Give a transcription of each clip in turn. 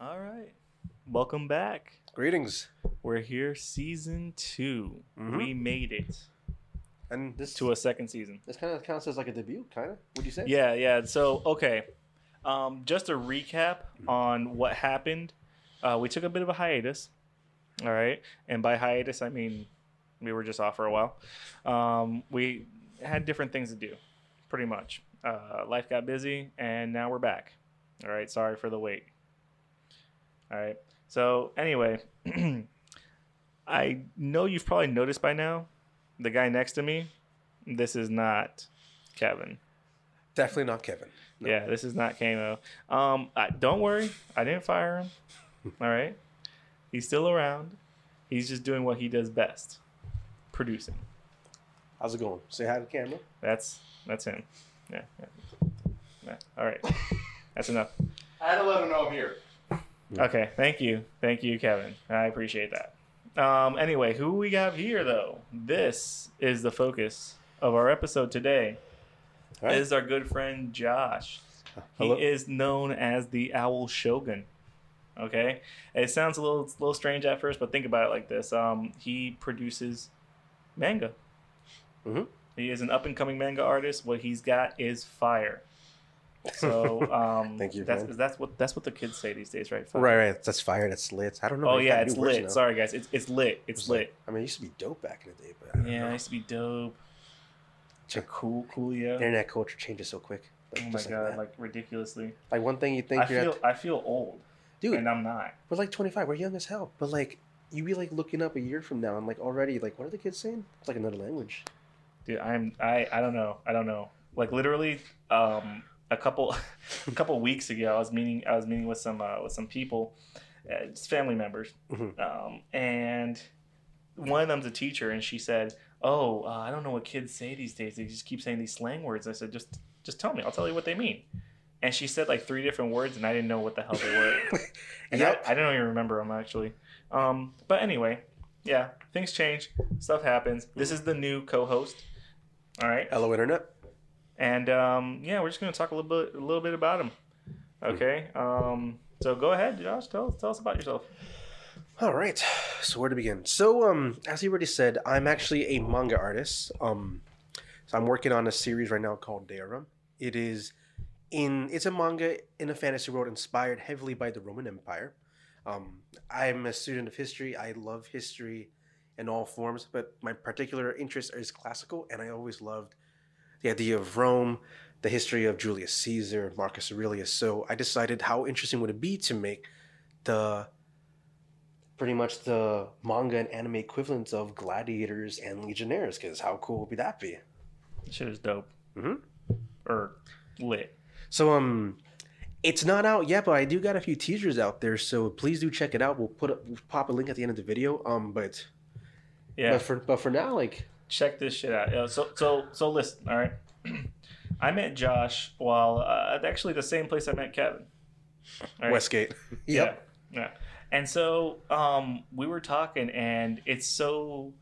All right. Welcome back. Greetings. We're here, season 2 Mhm. We made it And this to a second season. this kind of counts as like a debut, kind of. Would you say? Yeah, yeah. So, okay. Um, just a recap on what happened. Uh, we took a bit of a hiatus. All right. And by hiatus, I mean we were just off for a while. Um, we had different things to do, pretty much. Uh, life got busy, and now we're back. All right. Sorry for the wait. All right. So, anyway, I know you've probably noticed by now the guy next to me, this is not Kevin. Definitely not Kevin. No. Yeah, this is not Kamo. Um, I, don't worry, I didn't fire him. All right, he's still around. He's just doing what he does best, producing. How's it going? Say hi to the camera. That's that's him. Yeah. yeah. yeah. All right, that's enough. I had to let him know I'm here. Okay, thank you, thank you, Kevin. I appreciate that. Um, anyway, who we got here though? This is the focus of our episode today. Right. Is our good friend Josh. Hello. He is known as the Owl Shogun. Okay, it sounds a little little strange at first, but think about it like this: um, he produces manga. Mhm. He is an up and coming manga artist. What he's got is fire. So um, Thank you, That's man. that's what that's what the kids say these days, right? Fire. Right, right. That's fire. That's lit. I don't know. Oh yeah, it's lit. now. Sorry guys, it's it's lit. It's It's lit. like- I mean, it used to be dope back in the day, but Yeah, it used to be dope. Check- Cool, coolio. internet culture changes so quick. Like, Oh my just like, god, like ridiculously. Like one thing you think I you're feel at, I feel old, dude. and I'm not. we're like 25. We're young as hell, but like you be like looking up a year from now and like already like what are the kids saying? It's like another language. Dude, I'm I I don't know. I don't know. Like literally, um, a couple a couple weeks ago, I was meeting I was meeting with some uh, with some people, uh, just family members, Mhm. um, and one of them's a teacher, and she said, "Oh, uh, I don't know what kids say these days. They just keep saying these slang words." I said, "Just just tell me. I'll tell you what they mean." And she said like three different words, and I didn't know what the hell they were. And Yep. I, I don't even remember them actually. Um, but anyway, yeah, things change, stuff happens. This is the new co-host. All right, Hello, internet. And um, yeah, we're just gonna talk a little bit, a little bit about him. Okay. Um, so go ahead, Josh. Tell tell us about yourself. All right. So where to begin? So um, as you already said, I'm actually a manga artist. Um, so I'm working on a series right now called Deorum. It is in it's a manga in a fantasy world inspired heavily by the Roman Empire. Um, I'm a student of history. I love history in all forms, but my particular interest is classical, and I always loved the idea of Rome, the history of Julius Caesar, Marcus Aurelius. So I decided how interesting would it be to make the pretty much the manga and anime equivalents of gladiators and legionnaires because how cool would that be Shit is dope. Mm-hmm. Or lit. so um it's not out yet but i do got a few teasers out there so please do check it out we'll put up we'll pop a link at the end of the video um but Yeah. but for but for now like check this shit out. So so so listen, all right. I met Josh while uh, actually the same place I met Kevin. Right? westgate yep Yeah, yeah. And so um, we were talking, and it's so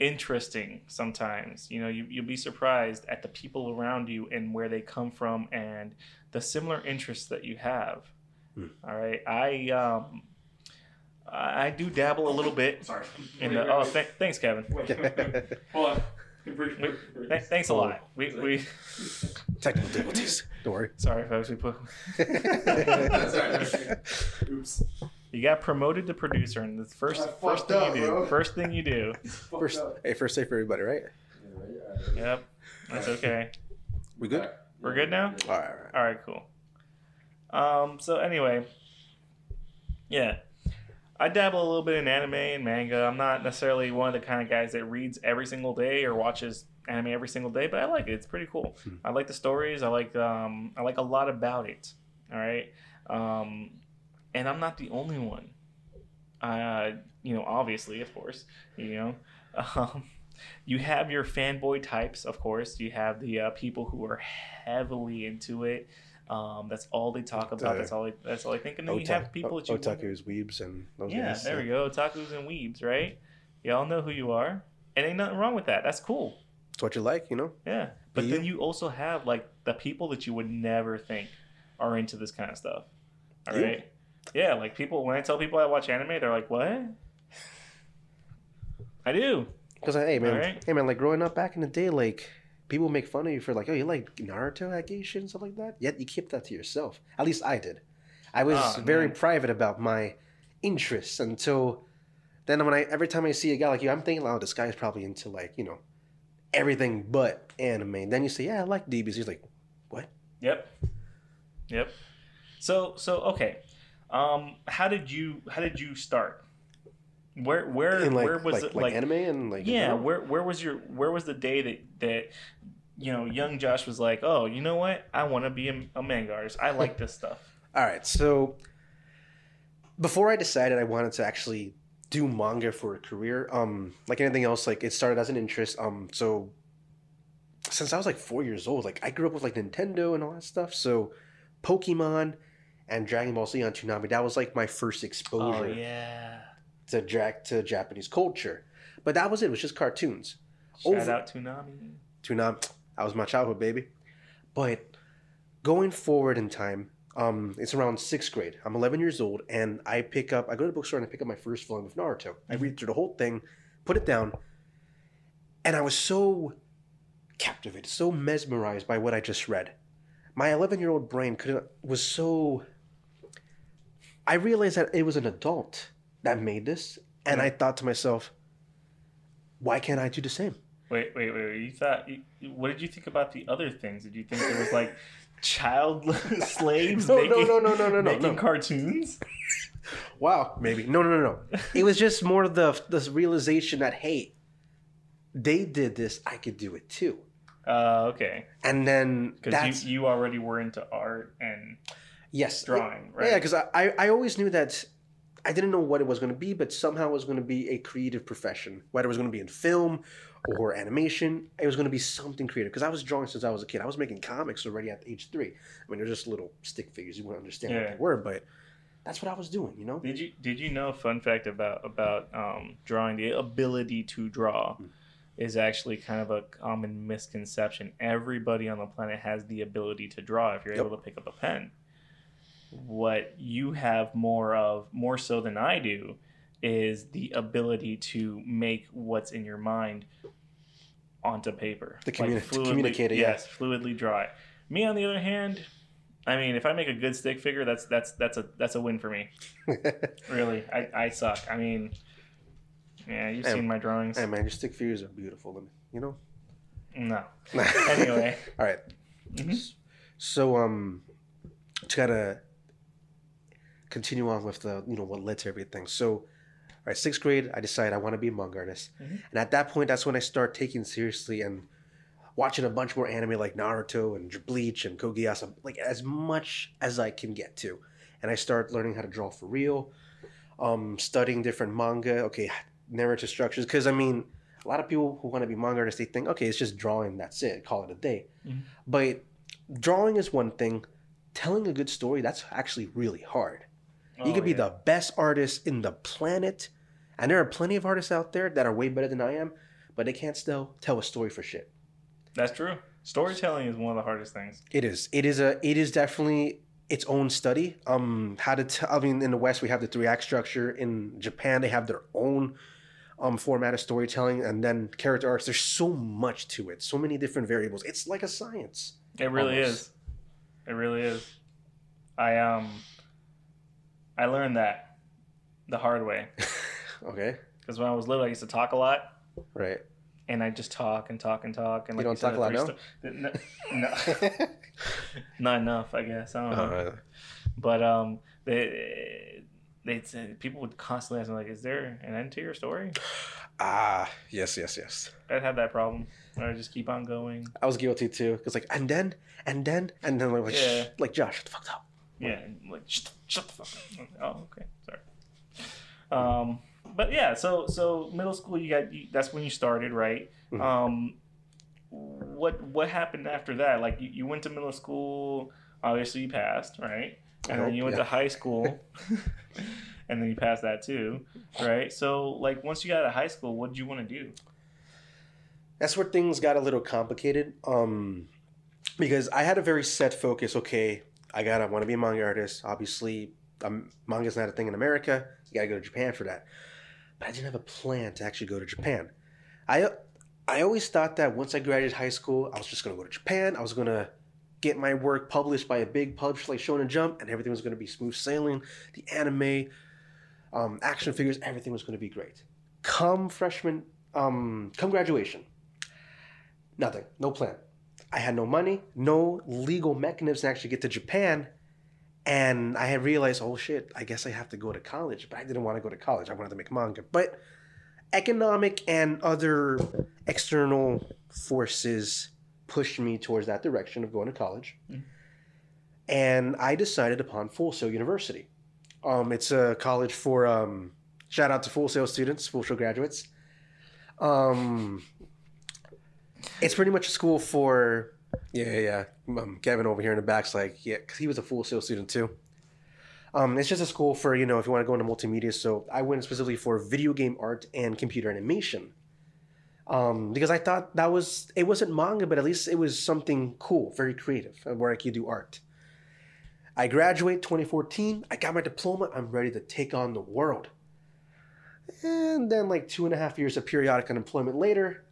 interesting sometimes. You know, you, you'll be surprised at the people around you and where they come from and the similar interests that you have. Hmm. All right. I um, I I do dabble a little bit Sorry. in the. Oh, th- thanks, Kevin. Wait. Hold on. Brief- We- brief- Th- thanks a lot. We, we technical difficulties don't worry sorry, folks. We put Sorry, sorry. Oops. you got promoted to producer, and the first I first thing up, you do, bro. first thing you do. first hey first say for everybody right Yep, that's okay. we good We're good now? all right, all right. All right, cool. Um, so anyway, yeah, I dabble a little bit in anime and manga. I'm not necessarily one of the kind of guys that reads every single day or watches anime every single day, but I like it. It's pretty cool. Hmm. I like the stories. I like um, I like a lot about it. All right, um, and I'm not the only one. Uh, you know, obviously, of course, you know. Um, you have your fanboy types, of course. You have the uh, people who are heavily into it. Um, that's all they talk about. Uh, that's all. They, that's all I think. And then you have people that you otakus weebs and those yeah, guys there we go. Otakus and weebs, right? Y'all know who you are, and ain't nothing wrong with that. That's cool. it's what you like you know Yeah, but Be then you also have like the people that you would never think are into this kind of stuff. All You? right. Yeah, like people when I tell people I watch anime, they're like, "What?" I do. Because hey man, Alright. hey man, like growing up back in the day, like people make fun of you for like, oh, you like Naruto, Ageisha, and stuff like that. Yet you keep that to yourself. At least I did. I was Oh, very man. private about my interests until then. When I every time I see a guy like you, I'm thinking, oh, this guy's probably into like you know everything but anime. And then you say, yeah, I like DBs. He's like, what? Yep. Yep. So so okay. Um how did you how did you start? Where where like where was like, it like like anime and like Yeah, where where was your where was the day that that you know young Josh was like, "Oh, you know what? I want to be a, a manga artist. I like this stuff." All right, so before I decided I wanted to actually do manga for a career, um, like anything else, like it started as an interest. Um, so since I was like four years old, like I grew up with like Nintendo and all that stuff. So Pokemon and Dragon Ball Z on Toonami, that was like my first exposure Oh yeah. to drag to Japanese culture. But that was it. It was just cartoons. Shout Over- out to Nami. Toonami, that was my childhood, baby. But going forward in time, um, it's around sixth grade. I'm 11 years old, and I pick up. I go to the bookstore and I pick up my first volume of Naruto. I read through the whole thing, put it down, and I was so captivated, so mesmerized by what I just read. My 11 year old brain could was so. I realized that it was an adult that made this, and I thought to myself, why can't I do the same? Wait, wait, wait. You thought? You, what did you think about the other things? Did you think there was like child slaves No, making, no, no, no, no, no, making no. cartoons? Wow, maybe. No, no, no, no. It was just more the this realization that hey, they did this, I could do it too. Uh, okay, And then because you, you already were into art and yes, drawing, right? Yeah, because I, I I always knew that I didn't know what it was going to be, but somehow it was going to be a creative profession. Whether it was going to be in film or animation, it was going to be something creative. Because I was drawing since I was a kid. I was making comics already at age three. I mean, they're just little stick figures. You wouldn't understand what they were, but that's what I was doing. You know. Did you did you know? Fun fact about about um, drawing: the ability to draw Hmm. is actually kind of a common misconception. Everybody on the planet has the ability to draw if you're Yep. able to pick up a pen. What you have more of, more so than I do, is the ability to make what's in your mind onto paper. The communi- to communicate it, yeah. Yes, fluidly draw it. Me, on the other hand, I mean, if I make a good stick figure, that's that's that's a that's a win for me. Really, I, I suck. I mean, yeah, you've Hey, seen my drawings. hey man, your stick figures are beautiful. and, You know. No. Anyway. All right. Mhm. So um, to gotta continue on with the you know what led to everything. So, right, sixth grade, I decided I want to be a manga artist, Mhm. and at that point, that's when I start taking seriously and watching a bunch more anime like Naruto and Bleach and Kogiasa, like as much as I can get to, and I start learning how to draw for real, um, studying different manga, okay, narrative structures, because I mean. A lot of people who want to be manga artists, they think, okay, it's just drawing, that's it, call it a day. But drawing is one thing. Telling a good story, that's actually really hard. You Oh, could be yeah. the best artist in the planet, and there are plenty of artists out there that are way better than I am, but they can't still tell a story for shit. That's true. Storytelling is one of the hardest things. It is. It is a. It is definitely its own study. Um, how to? tell I mean, in the West we have the three act structure. In Japan they have their own um format of storytelling, and then character arcs. There's so much to it. So many different variables. It's like a science. It really Almost. is. It really is. I um I learned that the hard way Okay. because when I was little, I used to talk a lot, Right. and I just talk and talk and talk. And like You don't said, talk a lot three sto- no, no, not enough, I guess. I don't know. Uh, But um, they they said people would constantly ask me like, "Is there an end to your story?" ah, yes, yes, yes. I had that problem. I just keep on going. I was guilty too. Cause like, and then, and then, and then like, Yeah. like Josh, shut the fuck up. Yeah, like shut, the fuck. up. Oh, okay, sorry. Um, but yeah, so so middle school, you got you, that's when you started, right? Mhm. Um, what what happened after that? Like you, you went to middle school, obviously you passed, right? And then you went yeah. to high school, and then you passed that too, right? So like once you got out of high school, what did you want to do? That's where things got a little complicated. Um, because I had a very set focus. Okay, I gotta want to be a manga artist. Obviously, um, manga's not a thing in America. You gotta go to Japan for that. But I didn't have a plan to actually go to Japan. I I always thought that once I graduated high school, I was just gonna go to Japan. I was gonna get my work published by a big publisher like Shonen Jump, and everything was gonna be smooth sailing. The anime, um, action figures, everything was gonna be great. Come freshman, um, come graduation, nothing, no plan. I had no money, no legal mechanism to actually get to Japan. And I had realized, oh shit, I guess I have to go to college. But I didn't want to go to college. I wanted to make manga. But economic and other external forces pushed me towards that direction of going to college. Mm. And I decided upon Full Sail University. Um, it's a college for, um, shout out to Full Sail students, Full Sail graduates. Um, it's pretty much a school for yeah, yeah. Um, Kevin over here in the back's like, yeah, because he was a full sail student too. Um, it's just a school for you know if you want to go into multimedia. So I went specifically for video game art and computer animation. Um, because I thought that was it wasn't manga, but at least it was something cool, very creative, uh, where I could do art. I graduate 2014. I got my diploma. I'm ready to take on the world. And then, like two and a half years of periodic unemployment later,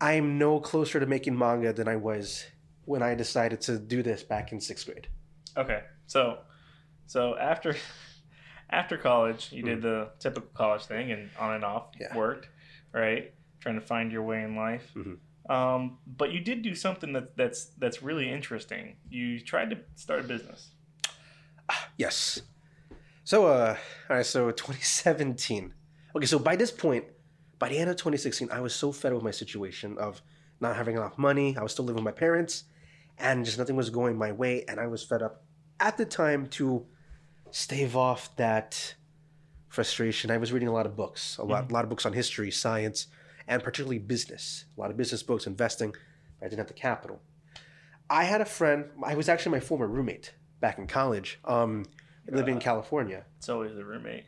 I'm no closer to making manga than I was when I decided to do this back in sixth grade. Okay, so so after after college, you did the typical college thing and on and off Yeah. worked, right? Trying to find your way in life. Mhm. Um, but you did do something that that's that's really interesting. You tried to start a business. Yes. So, uh, all right, so 2017. Okay, so by this point, by the end of 2016, I was so fed up with my situation of not having enough money. I was still living with my parents, and just nothing was going my way. And I was fed up at the time to stave off that frustration. I was reading a lot of books, a lot, a lot of books on history, science, and particularly business. A lot of business books, investing. I didn't have the capital. I had a friend. I was actually my former roommate back in college. Um, living in California. It's always the roommate.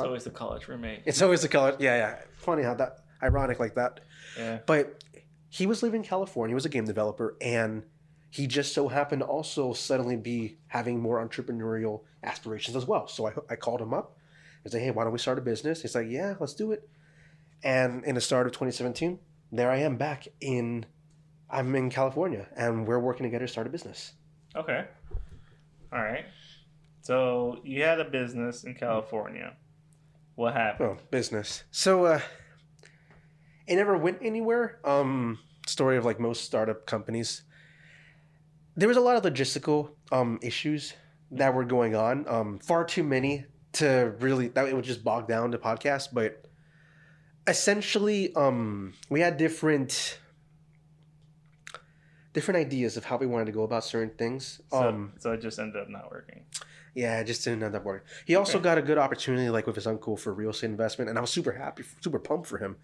It's always the college roommate. It's always the college. Yeah, yeah. Funny how that ironic like that. Yeah. But he was living in California. He was a game developer, and he just so happened to also suddenly be having more entrepreneurial aspirations as well. So I, I called him up. I said, "Hey, why don't we start a business?" He's like, "Yeah, let's do it." And in the start of 2017, there I am back in. I'm in California, and we're working together to start a business. Okay. All right. So you had a business in California. What happened? Oh, business. So uh it never went anywhere. Um story of like most startup companies. There was a lot of logistical um issues that were going on. Um far too many to really that it would just bog down the podcast, but essentially um we had different different ideas of how we wanted to go about certain things. So, Um so it just ended up not working. yeah, it just didn't end up working. He also Okay. got a good opportunity, like with his uncle, for real estate investment, and I was super happy, super pumped for him.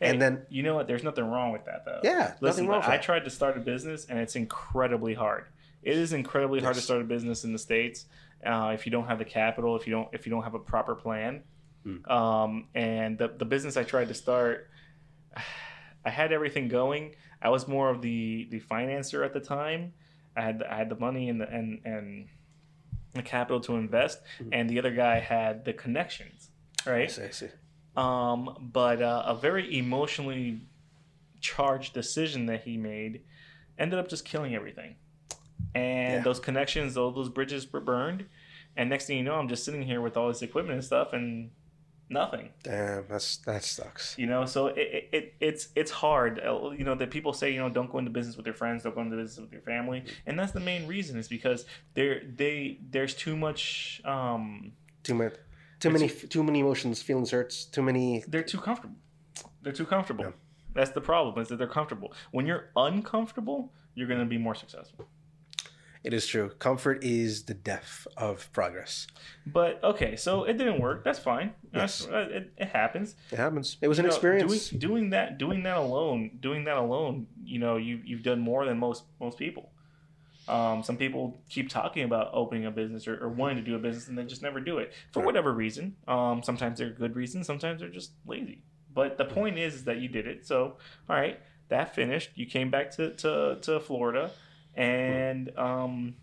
Hey, and then, you know what? There's nothing wrong with that though. yeah, Listen, nothing wrong with I tried to start a business and it's incredibly hard. It is incredibly hard to start a business in the states uh, if you don't have the capital, if you don't if you don't have a proper plan. Hmm. Um, and the the business I tried to start, I had everything going. I was more of the the financer at the time. I had I had the money and the and and the capital to invest, Mhm. and the other guy had the connections. I Right see, I see. um, but uh, a very emotionally charged decision that he made ended up just killing everything. And Yeah. those connections, all those bridges were burned. And next thing you know, I'm just sitting here with all this equipment and stuff, and nothing. Damn, that's that sucks. You know, so it, it, it it's it's hard. Uh, You know that people say you know don't go into business with your friends, don't go into business with your family, and that's the main reason is because there they there's too much. Um, Too many, too many, too many emotions, feelings, hurts. Too many. they're too comfortable. They're too comfortable. Yeah. That's the problem is that they're comfortable. When you're uncomfortable, you're going to be more successful. It is true. Comfort is the death of progress. But okay, so it didn't work. That's fine. Yes. uh, it, it happens. It happens. It was an know, experience. Doing, doing that, doing that alone, doing that alone. You know, you you've done more than most most people. Um, some people keep talking about opening a business or, or wanting to do a business and they just never do it for Right. whatever reason. Um, sometimes they're good reasons, sometimes they're just lazy. But the point is, is that you did it. So, all right, that finished. You came back to to, to Florida, and um,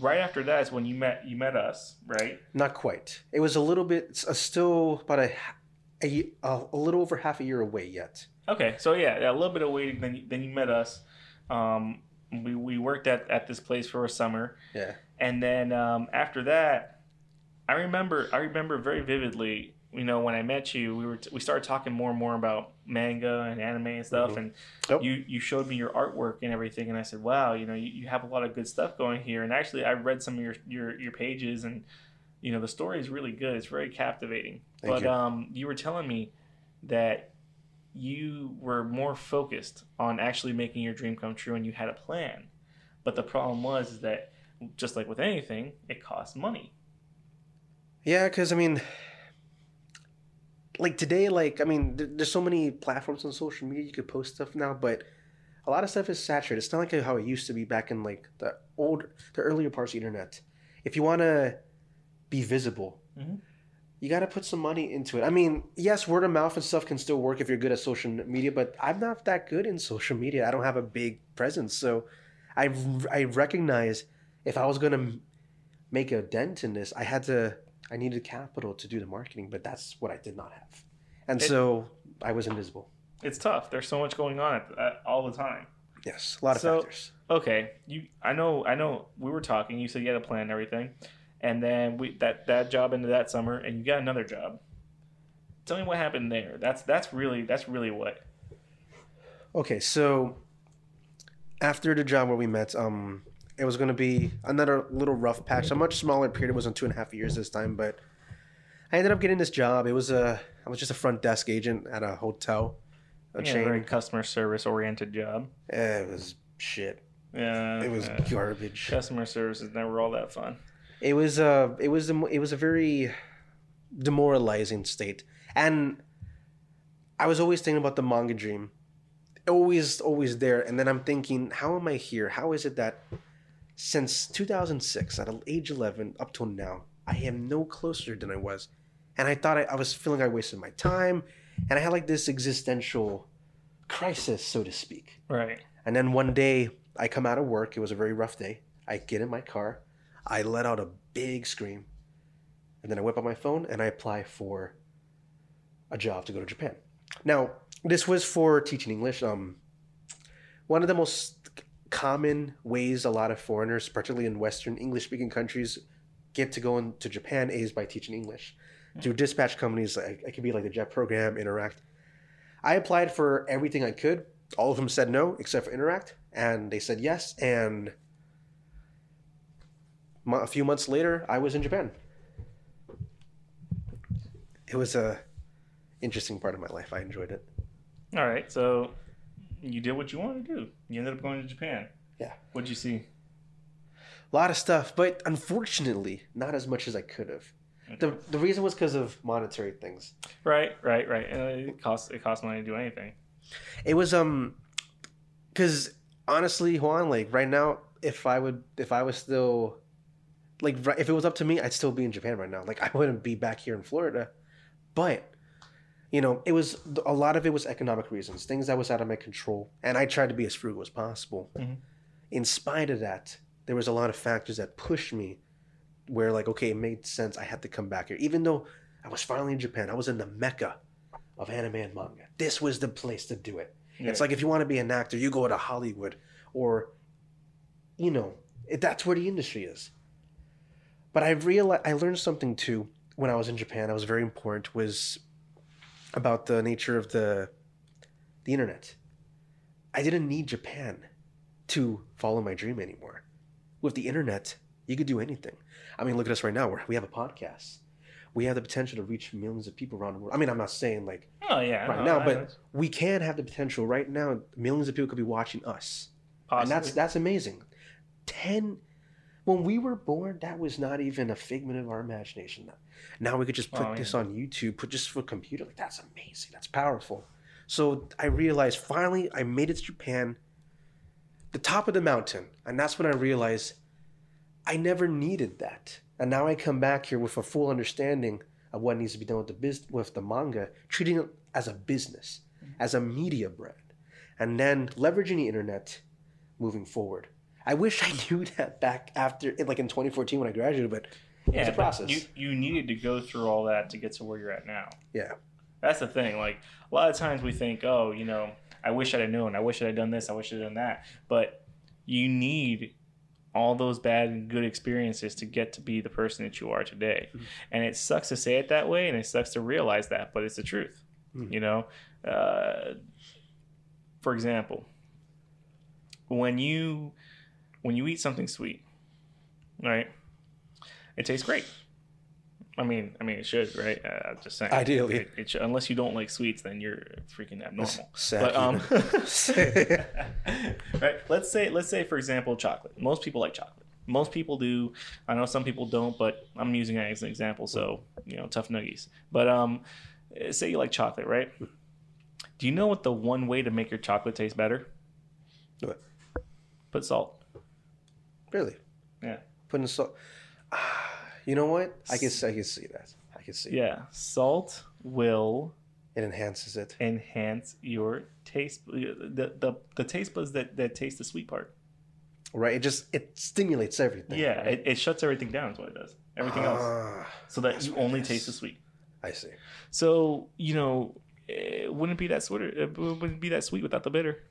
right after that is when you met you met us, right? Not quite. It was a little bit, a still about a, a, a, little over half a year away yet. Okay, so yeah, a little bit of waiting. Then you, then you met us. Um, we we worked at at this place for a summer, Yeah. and then um, after that, I remember I remember very vividly. You know, when I met you, we were t- we started talking more and more about manga and anime and stuff, Mhm. and Yep. you you showed me your artwork and everything, and I said, "Wow, you know, you, you have a lot of good stuff going here." And actually, I read some of your your your pages, and you know, the story is really good. It's very captivating. Thank but you. um, you were telling me that you were more focused on actually making your dream come true, and you had a plan. But the problem was is that just like with anything, it costs money. Yeah, because I mean, like today, like I mean, there, there's so many platforms on social media you could post stuff now, but a lot of stuff is saturated. It's not like how it used to be back in like the old, the earlier parts of the internet. If you want to be visible, Mhm. you got to put some money into it. I mean, yes, word of mouth and stuff can still work if you're good at social media, but I'm not that good in social media. I don't have a big presence, so I I recognize if I was gonna make a dent in this, I had to I needed capital to do the marketing, but that's what I did not have. And It- so I was invisible. It's tough. There's so much going on at, at, all the time. Yes, a lot of So- factors. Okay, you. I know. I know. We were talking. You said you had a plan and everything, and then we that that job into that summer, and you got another job. Tell me what happened there. That's that's really that's really what. Okay, so after the job where we met, um, it was going to be another little rough patch. A much smaller period. It wasn't two and a half years this time, but I ended up getting this job. It was a I was just a front desk agent at a hotel, a Yeah, chain. very customer service oriented job. Eh, it was shit. Yeah, It was uh, garbage. customer service is never all that fun. It was uh it was a, it was a very demoralizing state. And I was always thinking about the manga dream. Always always there and then I'm thinking how am I here? How is it that since 2006 at age 11 up till now I am no closer than I was. And I thought I, I was feeling I wasted my time and I had like this existential crisis so to speak. Right. And then one day, I come out of work. It was a very rough day. I get in my car. I let out a big scream. And then I whip out my phone and I apply for a job to go to Japan. Now, this was for teaching English. Um, one of the most common ways a lot of foreigners, particularly in Western English speaking countries, get to go into Japan is by teaching English. Hmm. Through dispatch companies, it could be like the JET program, Interac. I applied for everything I could. All of them said no, except for Interac, and they said yes. And a few months later, I was in Japan. It was a interesting part of my life. I enjoyed it. All right. So you did what you wanted to do. You ended up going to Japan. Yeah. What'd you see? A lot of stuff, but unfortunately, not as much as I could have. The the reason was because of monetary things. Right. Right. Right. Uh, it costs it costs money to do anything. It was um, because honestly, Juan, like right now, if I would, if I was still, like, if it was up to me, I'd still be in Japan right now. Like, I wouldn't be back here in Florida. But, you know, it was a lot of it was economic reasons, things that was out of my control, and I tried to be as frugal as possible. Mhm. In spite of that, there was a lot of factors that pushed me, where like, okay, it made sense. I had to come back here, even though I was finally in Japan. I was in the mecca of anime and manga. This was the place to do it. It's like if you want to be an actor, you go to Hollywood, or, you know, it, that's where the industry is. But I realized I learned something too when I was in Japan. That was very important. Was about the nature of the the internet. I didn't need Japan to follow my dream anymore. With the internet, you could do anything. I mean, look at us right now. We're, we have a podcast. We have the potential to reach millions of people around the world. I mean, I'm not saying like Oh yeah. right no, now, I- but we can have the potential right now. Millions of people could be watching us, and that's that's amazing. Ten, when we were born, that was not even a figment of our imagination. Now we could just put Oh, this yeah. on YouTube, put just for computer. Like that's amazing. That's powerful. So I realized finally I made it to Japan, the top of the mountain, and that's when I realized I never needed that. And now I come back here with a full understanding of what needs to be done with the biz- with the manga, treating it as a business, mm-hmm. as a media brand, and then leveraging the internet moving forward. I wish I knew that back after, like in 2014 when I graduated. But Yeah, a process. You you needed to go through all that to get to where you're at now. yeah, That's the thing. Like a lot of times we think, oh, you know, I wish I'd have known. I wish I'd have done this. I wish I'd done that. But you need all those bad and good experiences to get to be the person that you are today. Mhm. And it sucks to say it that way, and it sucks to realize that, but it's the truth. Mhm. You know, uh, for example, when you when you eat something sweet, right? It tastes great. I mean, I mean, it should, right? Uh, I'm just saying. Ideally. it, it should, unless you don't like sweets, then you're freaking abnormal. sad. But um, right. Let's say, let's say, for example, chocolate. Most people like chocolate. Most people do. I know some people don't, but I'm using it as an example. So you know, tough nuggies. But um, say you like chocolate, right? Do you know what the one way to make your chocolate taste better? What? Put salt. Really? Yeah. Putting salt. Ah, you know what? I can I can see that. I can see. Yeah, salt will It enhances it. enhance your taste. The the, the taste buds that, that taste the sweet part. Right. It just it stimulates everything. Yeah, right? it, it shuts everything down. Is what it does. Everything else, Ah, so that you only taste the sweet. I see. So you know, it wouldn't be that sweet. It wouldn't be that sweet without the bitter.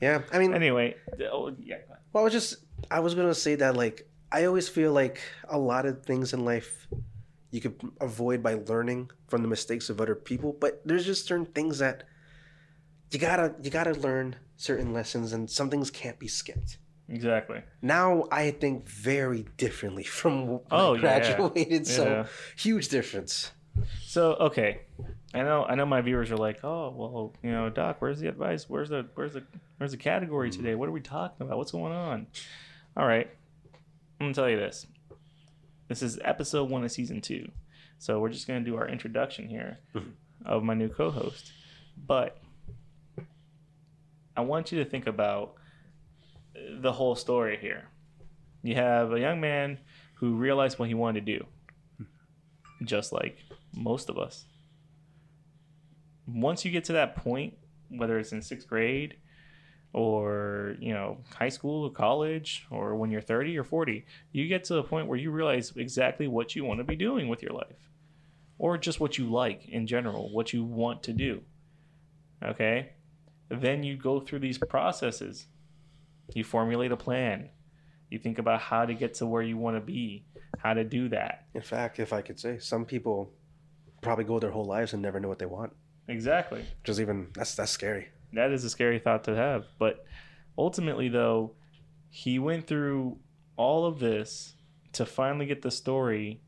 Yeah. I mean, Anyway, oh yeah. Well, I was just I was gonna say that like I always feel like a lot of things in life you could avoid by learning from the mistakes of other people, but there's just certain things that you gotta you gotta learn certain lessons, and some things can't be skipped. exactly. Now I think very differently from when Oh, I yeah. graduated, so Yeah. huge difference. So okay, I know I know my viewers are like, oh well, you know, Doc, where's the advice? Where's the where's the where's the category today? What are we talking about? What's going on? All right, I'm gonna tell you this. This is episode one of season two, so we're just gonna do our introduction here Mhm. of my new co-host. But I want you to think about the whole story here. You have a young man who realized what he wanted to do, just like most of us. Once you get to that point, whether it's in sixth grade or you know high school or college or when you're 30 or 40 you get to a point where you realize exactly what you want to be doing with your life or just what you like in general what you want to do okay? Then you go through these processes. You formulate a plan. You think about how to get to where you want to be how to do that. In fact, if I could say, some people probably go their whole lives and never know what they want. Exactly Just even that's that's scary. that is a scary thought to have. But ultimately, though, he went through all of this to finally get the story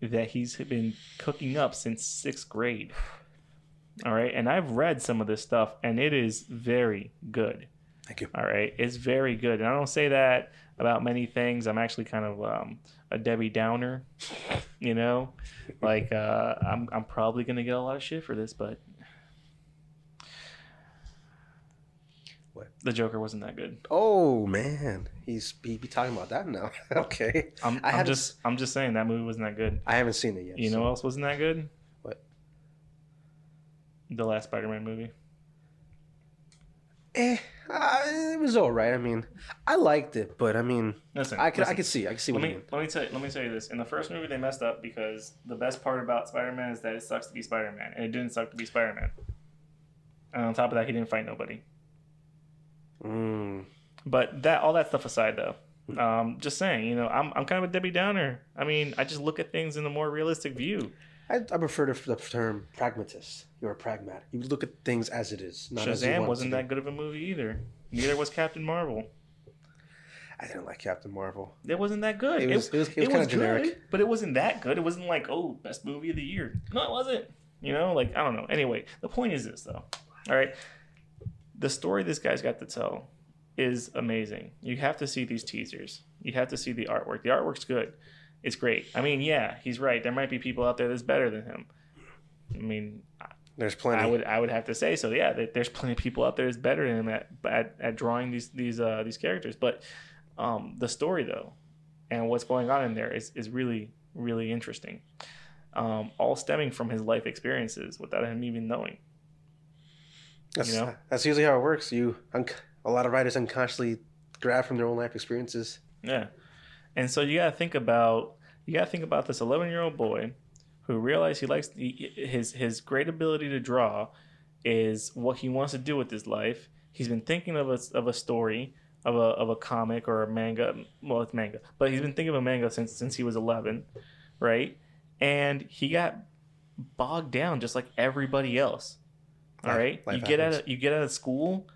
that he's been cooking up since sixth grade. All right. And I've read some of this stuff, and it is very good. Thank you. All right. It's very good. And I don't say that about many things. I'm actually kind of um, a Debbie Downer, you know? like, uh, I'm, I'm probably going to get a lot of shit for this, but. What? The Joker wasn't that good. Oh man, he's he be talking about that now. okay, I'm, I I'm just I'm just saying that movie wasn't that good. I haven't seen it yet. You so- know what else wasn't that good? What? The last Spider-Man movie. Eh, uh, it was all right. I mean, I liked it, but I mean, Listen, I could I could see I could see Let what you mean. let me tell you let me tell you this. In the first movie, they messed up because the best part about Spider-Man is that it sucks to be Spider-Man, and it didn't suck to be Spider-Man. And on top of that, he didn't fight nobody. Mm, But that all that stuff aside, though, um, just saying, you know, I'm I'm kind of a Debbie Downer. I mean, I just look at things in a more realistic view. I, I prefer the, the term pragmatist. You're a pragmat. You look at things as it is. Not as you Shazam wasn't that good of a movie either. Neither was Captain Marvel. I didn't like Captain Marvel. It wasn't that good. It was- it was- it was kinda generic. good, but it wasn't that good. It wasn't like, oh, best movie of the year. No, it wasn't. You know, like I don't know. Anyway, the point is this though. All right, the story this guy's got to tell is amazing. You have to see these teasers. You have to see the artwork. The artwork's good. It's great. I mean, yeah, he's right. There might be people out there that's better than him. I mean, There's plenty. I would I would have to say so. Yeah, there's plenty of people out there that's better than him at at, at drawing these these uh, these characters. But um, the story though, and what's going on in there is is really really interesting. Um, all stemming from his life experiences without him even knowing. That's, you know? that's usually how it works. You a lot of writers unconsciously grab from their own life experiences. Yeah. And so you got to think about you got to think about this 11-year-old boy who realized he likes he, his his great ability to draw is what he wants to do with his life. He's been thinking of a of a story of a of a comic or a manga. Well, it's manga, but he's been thinking of a manga since since he was 11, right? And he got bogged down just like everybody else. All Life- right, life you get out of you get out of school,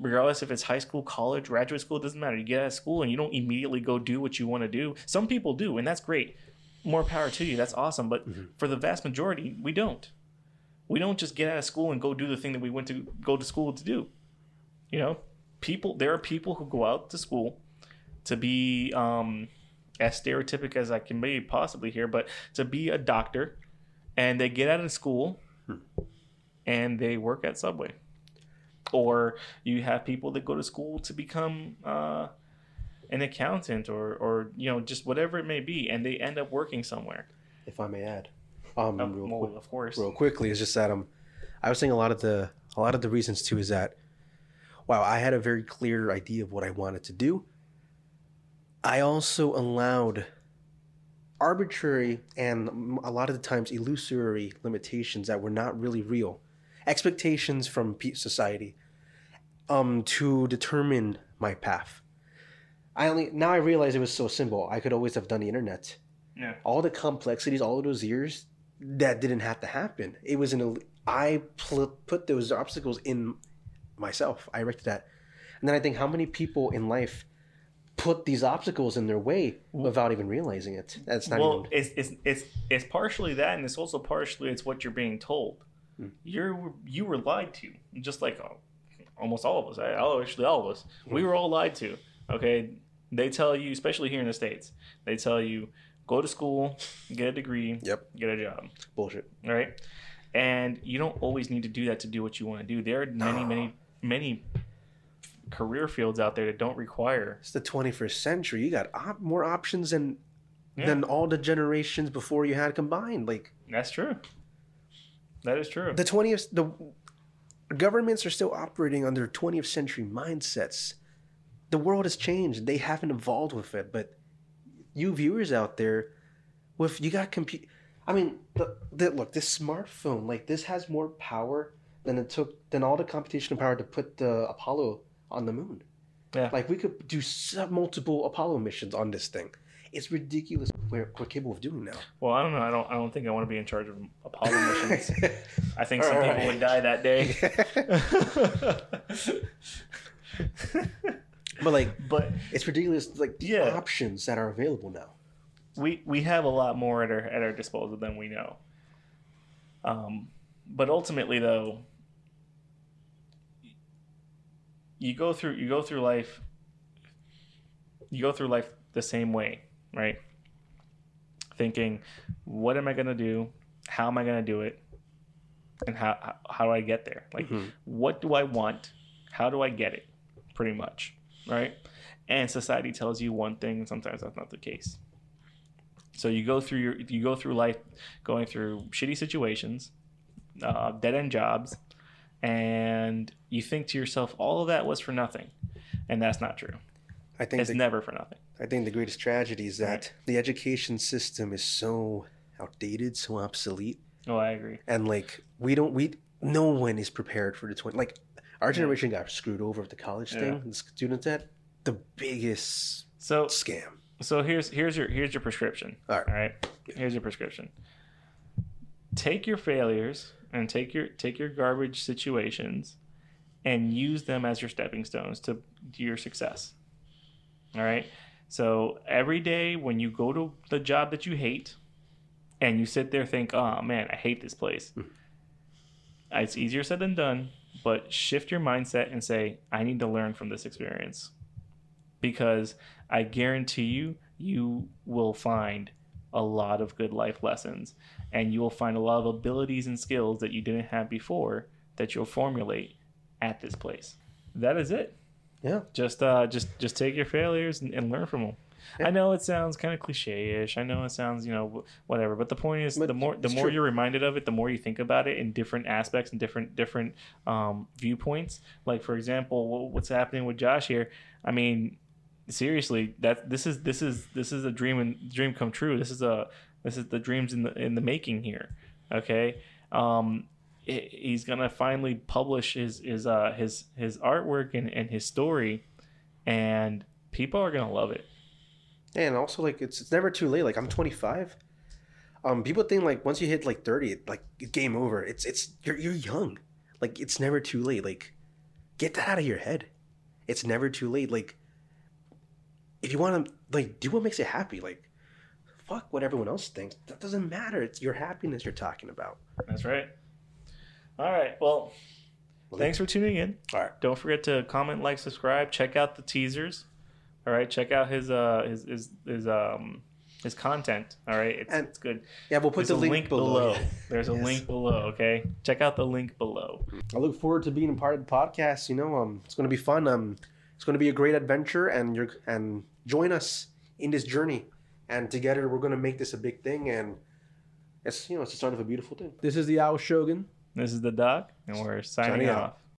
regardless if it's high school, college, graduate school, it doesn't matter. You get out of school and you don't immediately go do what you want to do. Some people do, and that's great. More power to you. That's awesome. But Mm-hmm. for the vast majority, we don't. We don't just get out of school and go do the thing that we went to go to school to do. You know, people. There are people who go out to school to be um, as stereotypic as I can be possibly here, but to be a doctor, and they get out of school and they work at Subway. Or you have people that go to school to become uh, an accountant or, or you know just whatever it may be, and they end up working somewhere. If I may add, um, Uh, real, well, quick, of course. real quickly, is just that um, I was saying a lot of the a lot of the reasons too is that, wow, I had a very clear idea of what I wanted to do. I also allowed arbitrary and a lot of the times illusory limitations that were not really real expectations from society um to determine my path. I only now i realize it was so simple. I could always have done the internet. Yeah. all the complexities all of those years that didn't have to happen. It was an i pl- put those obstacles in myself. I erected that. And then i think how many people in life put these obstacles in their way without even realizing it? That's not well, even it's, it's it's it's partially that, and it's also partially it's what you're being told. You're you were lied to, just like uh, almost all of us. I, oh, actually, all of us. We were all lied to. Okay, they tell you, especially here in the states, they tell you go to school, get a degree, Yep. get a job. bullshit right? And you don't always need to do that to do what you want to do. There are many, many, many career fields out there that don't require. it's the 21st century you got op- more options than Yeah. than all the generations before you had combined like That's true. That is true. the 20th the governments are still operating under 20th century mindsets. The world has changed. They haven't evolved with it but you viewers out there with you got compute i mean the, the, look this smartphone like this has more power than it took than all the computational power to put the apollo on the moon. Yeah. like we could do multiple apollo missions on this thing. It's ridiculous we're, we're capable of doing now Well, I don't know. I don't. I don't think I want to be in charge of Apollo missions. I think some All people would die that day. but like but It's ridiculous, like the Yeah. options that are available now. we we have a lot more at our at our disposal than we know. Um, but ultimately, though, you go through you go through life. You go through life the same way, right? Thinking, what am I gonna do? How am I gonna do it? And how how, how do I get there? Like, Mhm. what do I want? How do I get it? Pretty much, right? And society tells you one thing, and sometimes that's not the case. So you go through your you go through life going through shitty situations, uh, dead end jobs, and you think to yourself, all of that was for nothing, and that's not true. I think It's the, never for nothing. I think the greatest tragedy is that Right. the education system is so outdated, so obsolete, Oh, I agree. and like we don't we no one is prepared for the twenty. Like our generation got screwed over with the college Yeah. thing, the student debt, the biggest So scam. so here's here's your here's your prescription. All right. All right. Here's your prescription. Take your failures and take your take your garbage situations and use them as your stepping stones to your success. All right? So every day when you go to the job that you hate and you sit there think, "Oh man, I hate this place." Hmm. It's easier said than done, but shift your mindset and say, "I need to learn from this experience." Because I guarantee you, you will find a lot of good life lessons and you will find a lot of abilities and skills that you didn't have before that you'll formulate at this place. That is it. Yeah. Just uh just just take your failures and, and learn from them. I know it sounds kind of cliche-ish. I know it sounds, you know, whatever. But the point is, But the more the more true. you're reminded of it, the more you think about it in different aspects and different different um, viewpoints. Like for example, what's happening with Josh here? I mean, seriously, that this is this is this is a dream and dream come true. This is a this is the dreams in the in the making here. Okay, um, he's gonna finally publish his his uh his his artwork and, and his story, and people are gonna love it. And also, like, it's it's never too late. Like, I'm 25. Um, people think like once you hit like 30, like game over. It's it's you're you're young. Like, it's never too late. Like, get that out of your head. It's never too late. Like, if you want to like do what makes you happy, like, fuck what everyone else thinks. That doesn't matter. It's your happiness you're talking about. That's right. All right. Well, thanks for tuning in. All right. Don't forget to comment, like, subscribe. Check out the teasers. All right. Check out his uh his his, his um his content. All right. It's, And- it's good. Yeah, we'll put There's the a link, below. There's a Yes. link below. Okay. Check out the link below. I look forward to being a part of the podcast. You know, um, it's going to be fun. Um, it's going to be a great adventure, and you're and join us in this journey. And together, we're going to make this a big thing. And it's you know, it's the start of a beautiful thing. This is the Owl Shogun. This is the doc, and we're signing, Signing off.